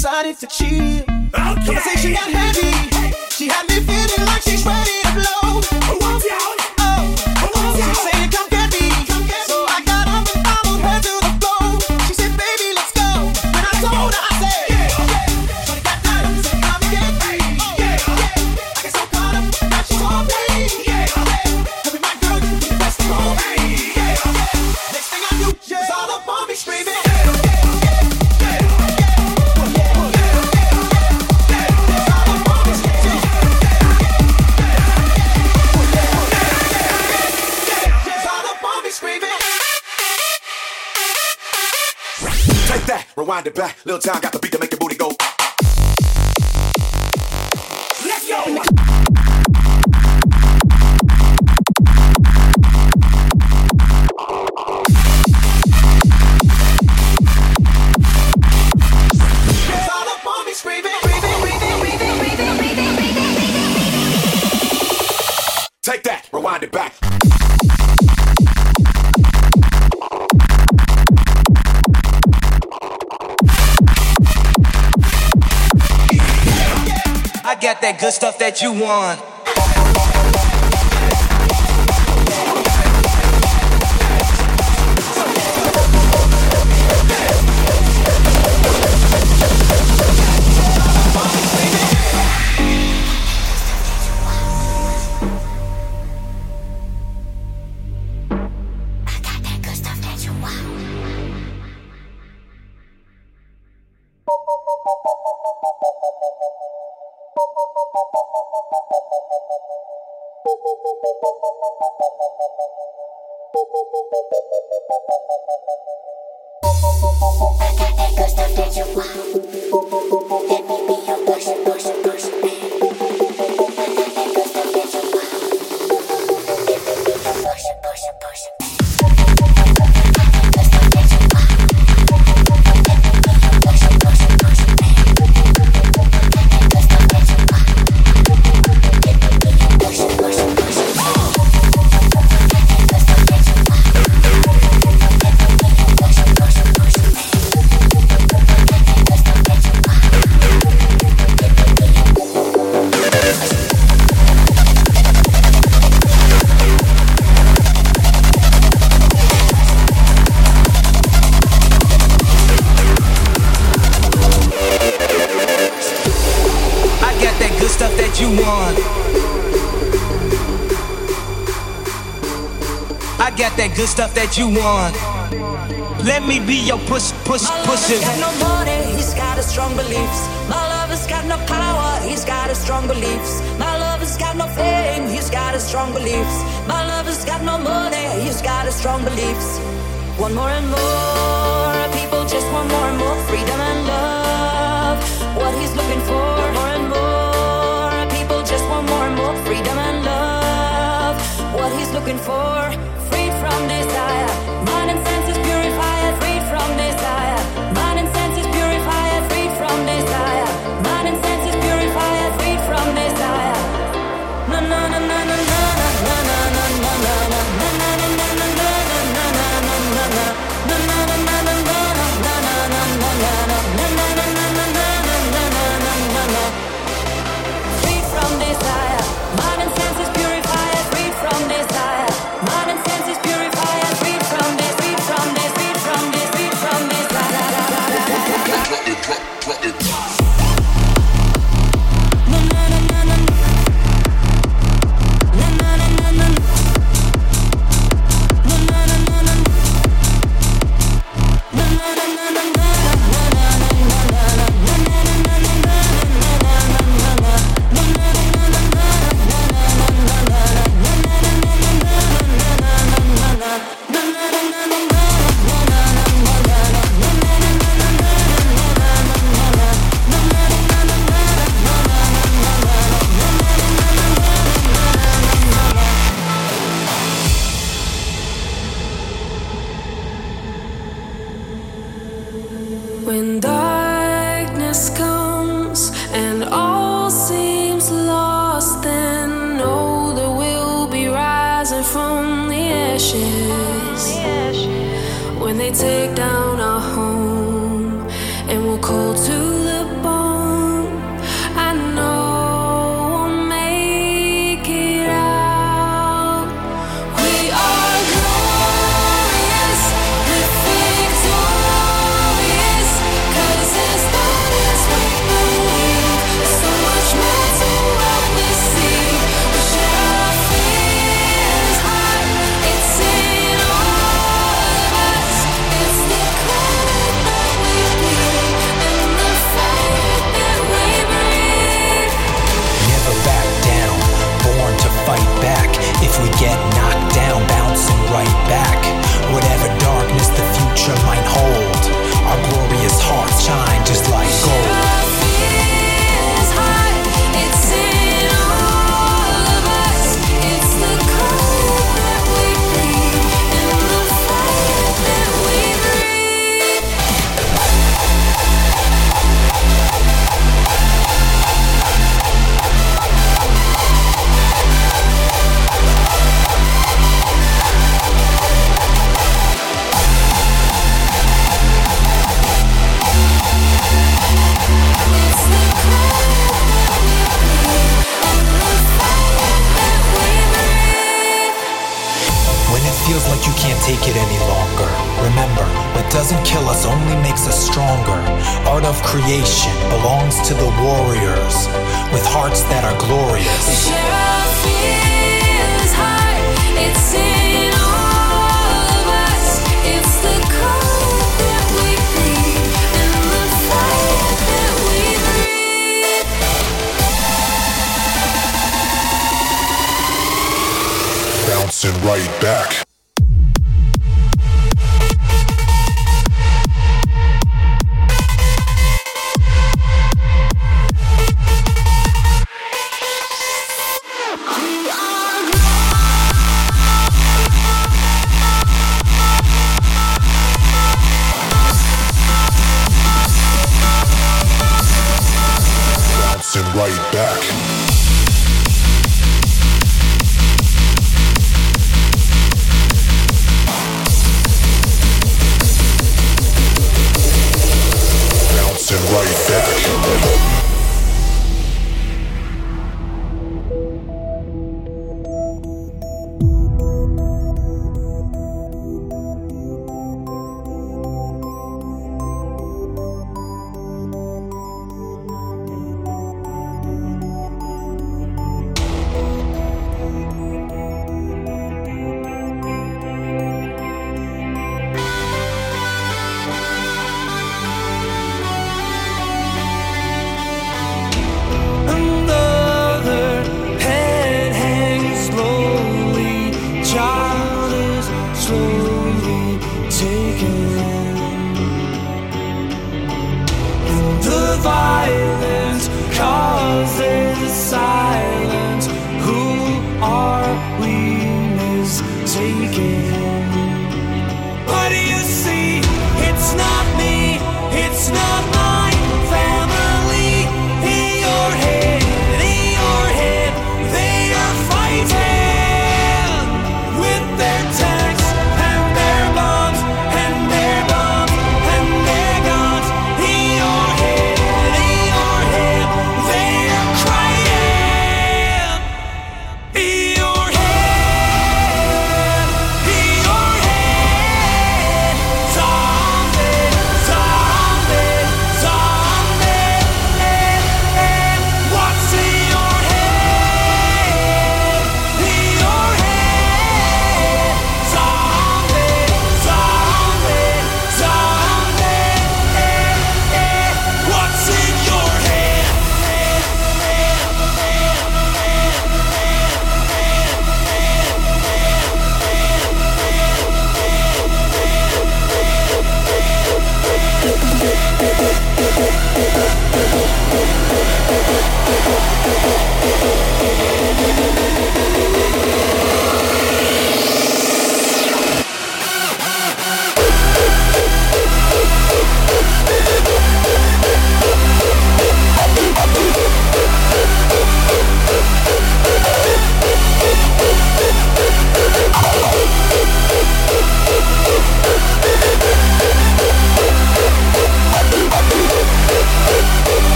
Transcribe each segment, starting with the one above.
decided to chill. Okay. Conversation got heavy. She had me feeling like she's ready to blow. What's y'all? Little time got to beat the. the stuff that you want. Good stuff that you want. Let me be your push, push, push. That good stuff that you want. Let me be your push, push, push it. got no money, he's got a strong beliefs. My lover's got no power, he's got a strong beliefs. My lover's got no fame, he's got a strong beliefs. My lover's got no money, he's got a strong beliefs. One more and more, people just want more and more freedom and love. What he's looking for, more and more, people just want more and more freedom and love. What he's looking for, na na na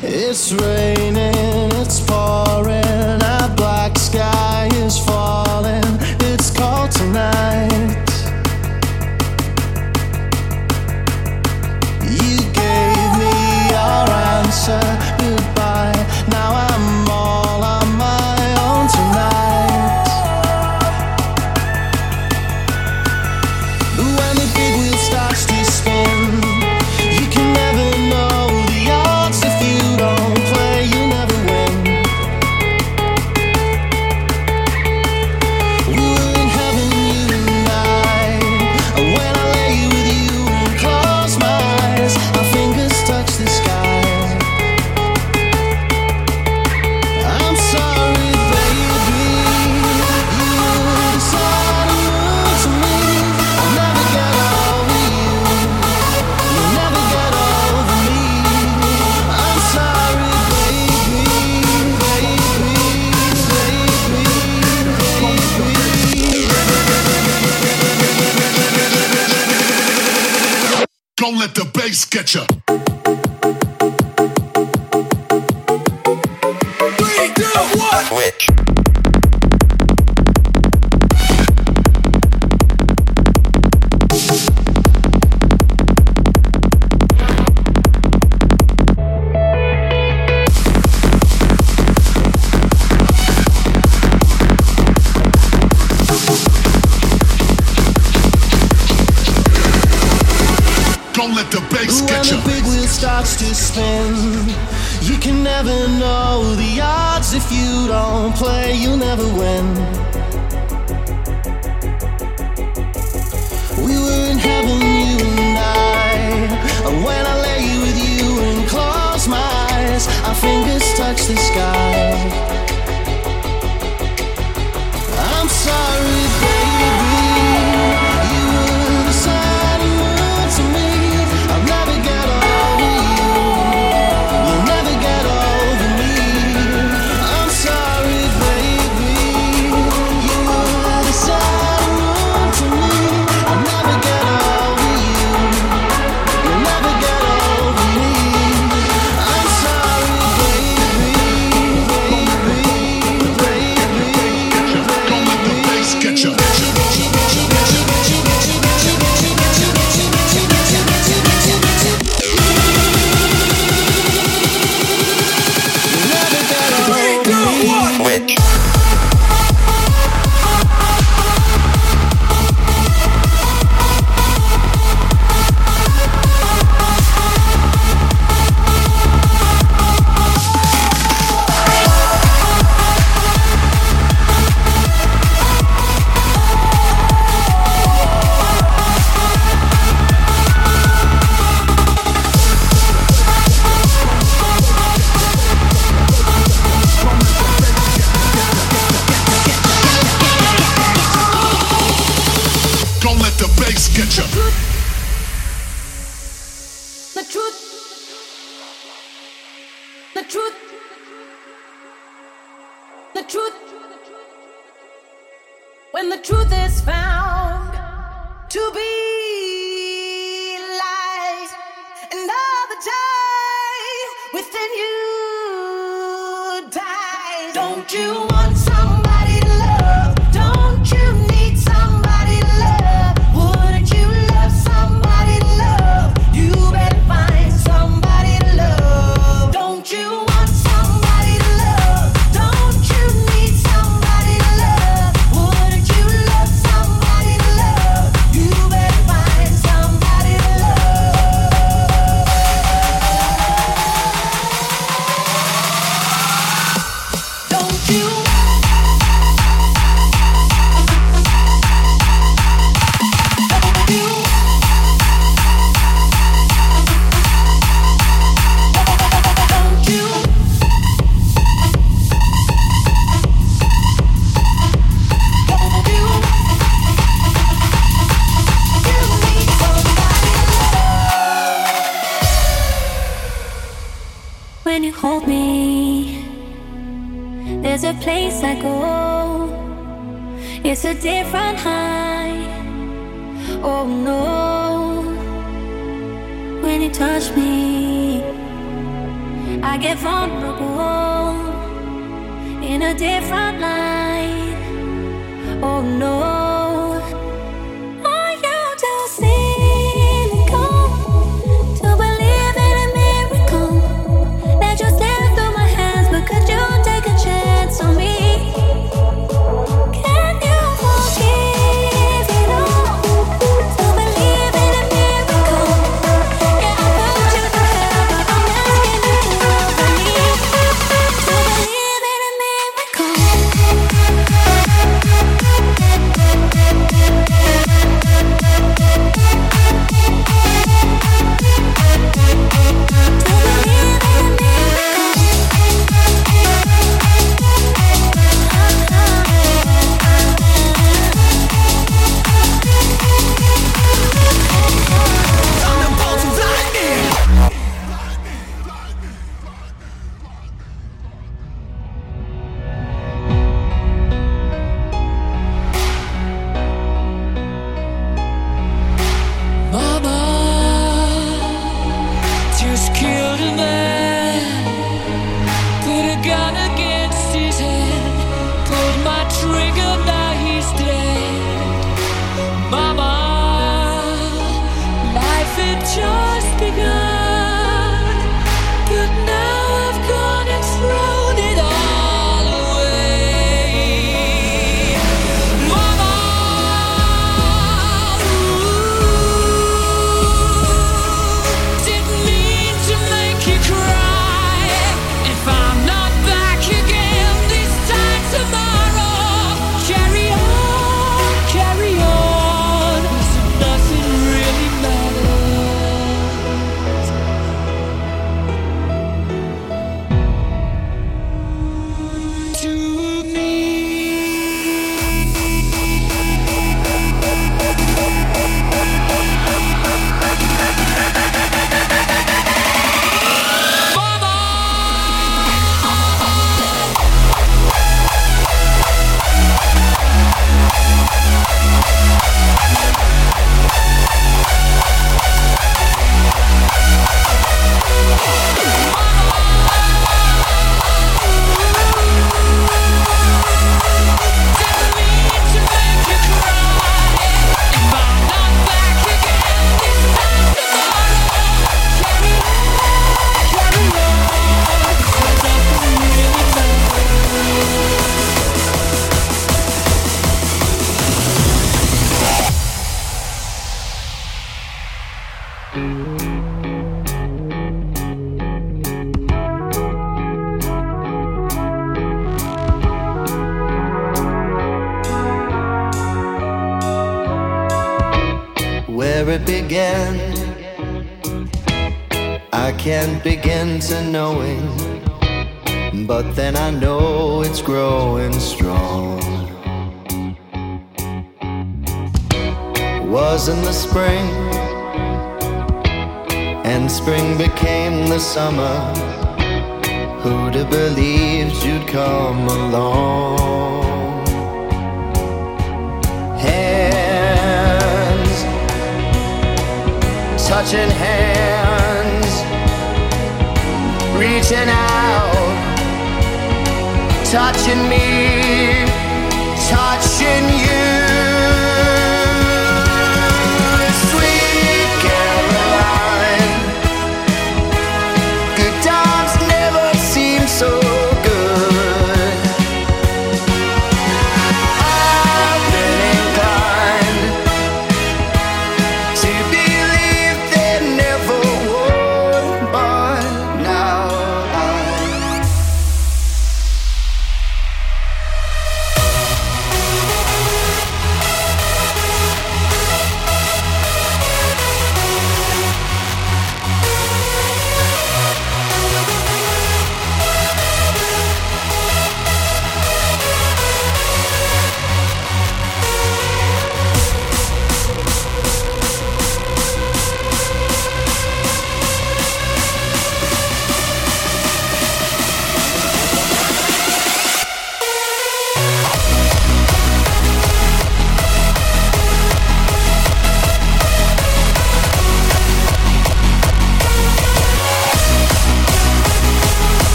It's raining. You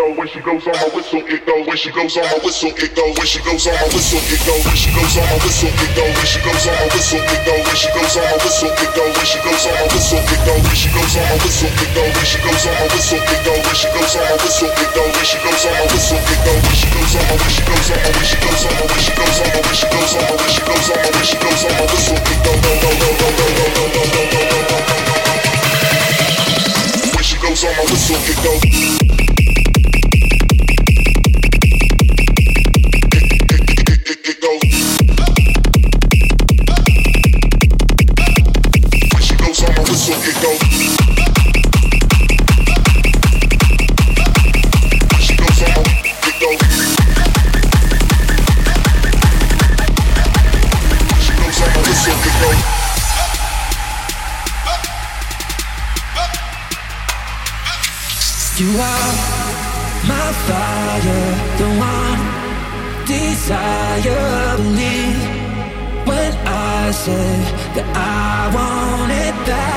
go. She goes on my whistle, it go. When she goes on my whistle, it go. When she goes on my whistle, it go. When she goes on my whistle, it go. When she goes on my whistle, it go. When she goes on my whistle, it go. When she goes on my whistle, it go. When she goes on my whistle, it go. When she goes on my whistle, it go. When she goes on my whistle, it go. When she goes on my whistle, it goes when she goes on my when she goes on she goes on my when she goes on she goes on my goes whistle, it goes said that I want it that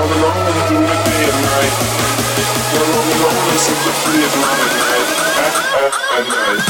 all alone through the day and night. Lonely loner seems to free his mind at night. At, at, at night.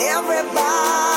Everybody.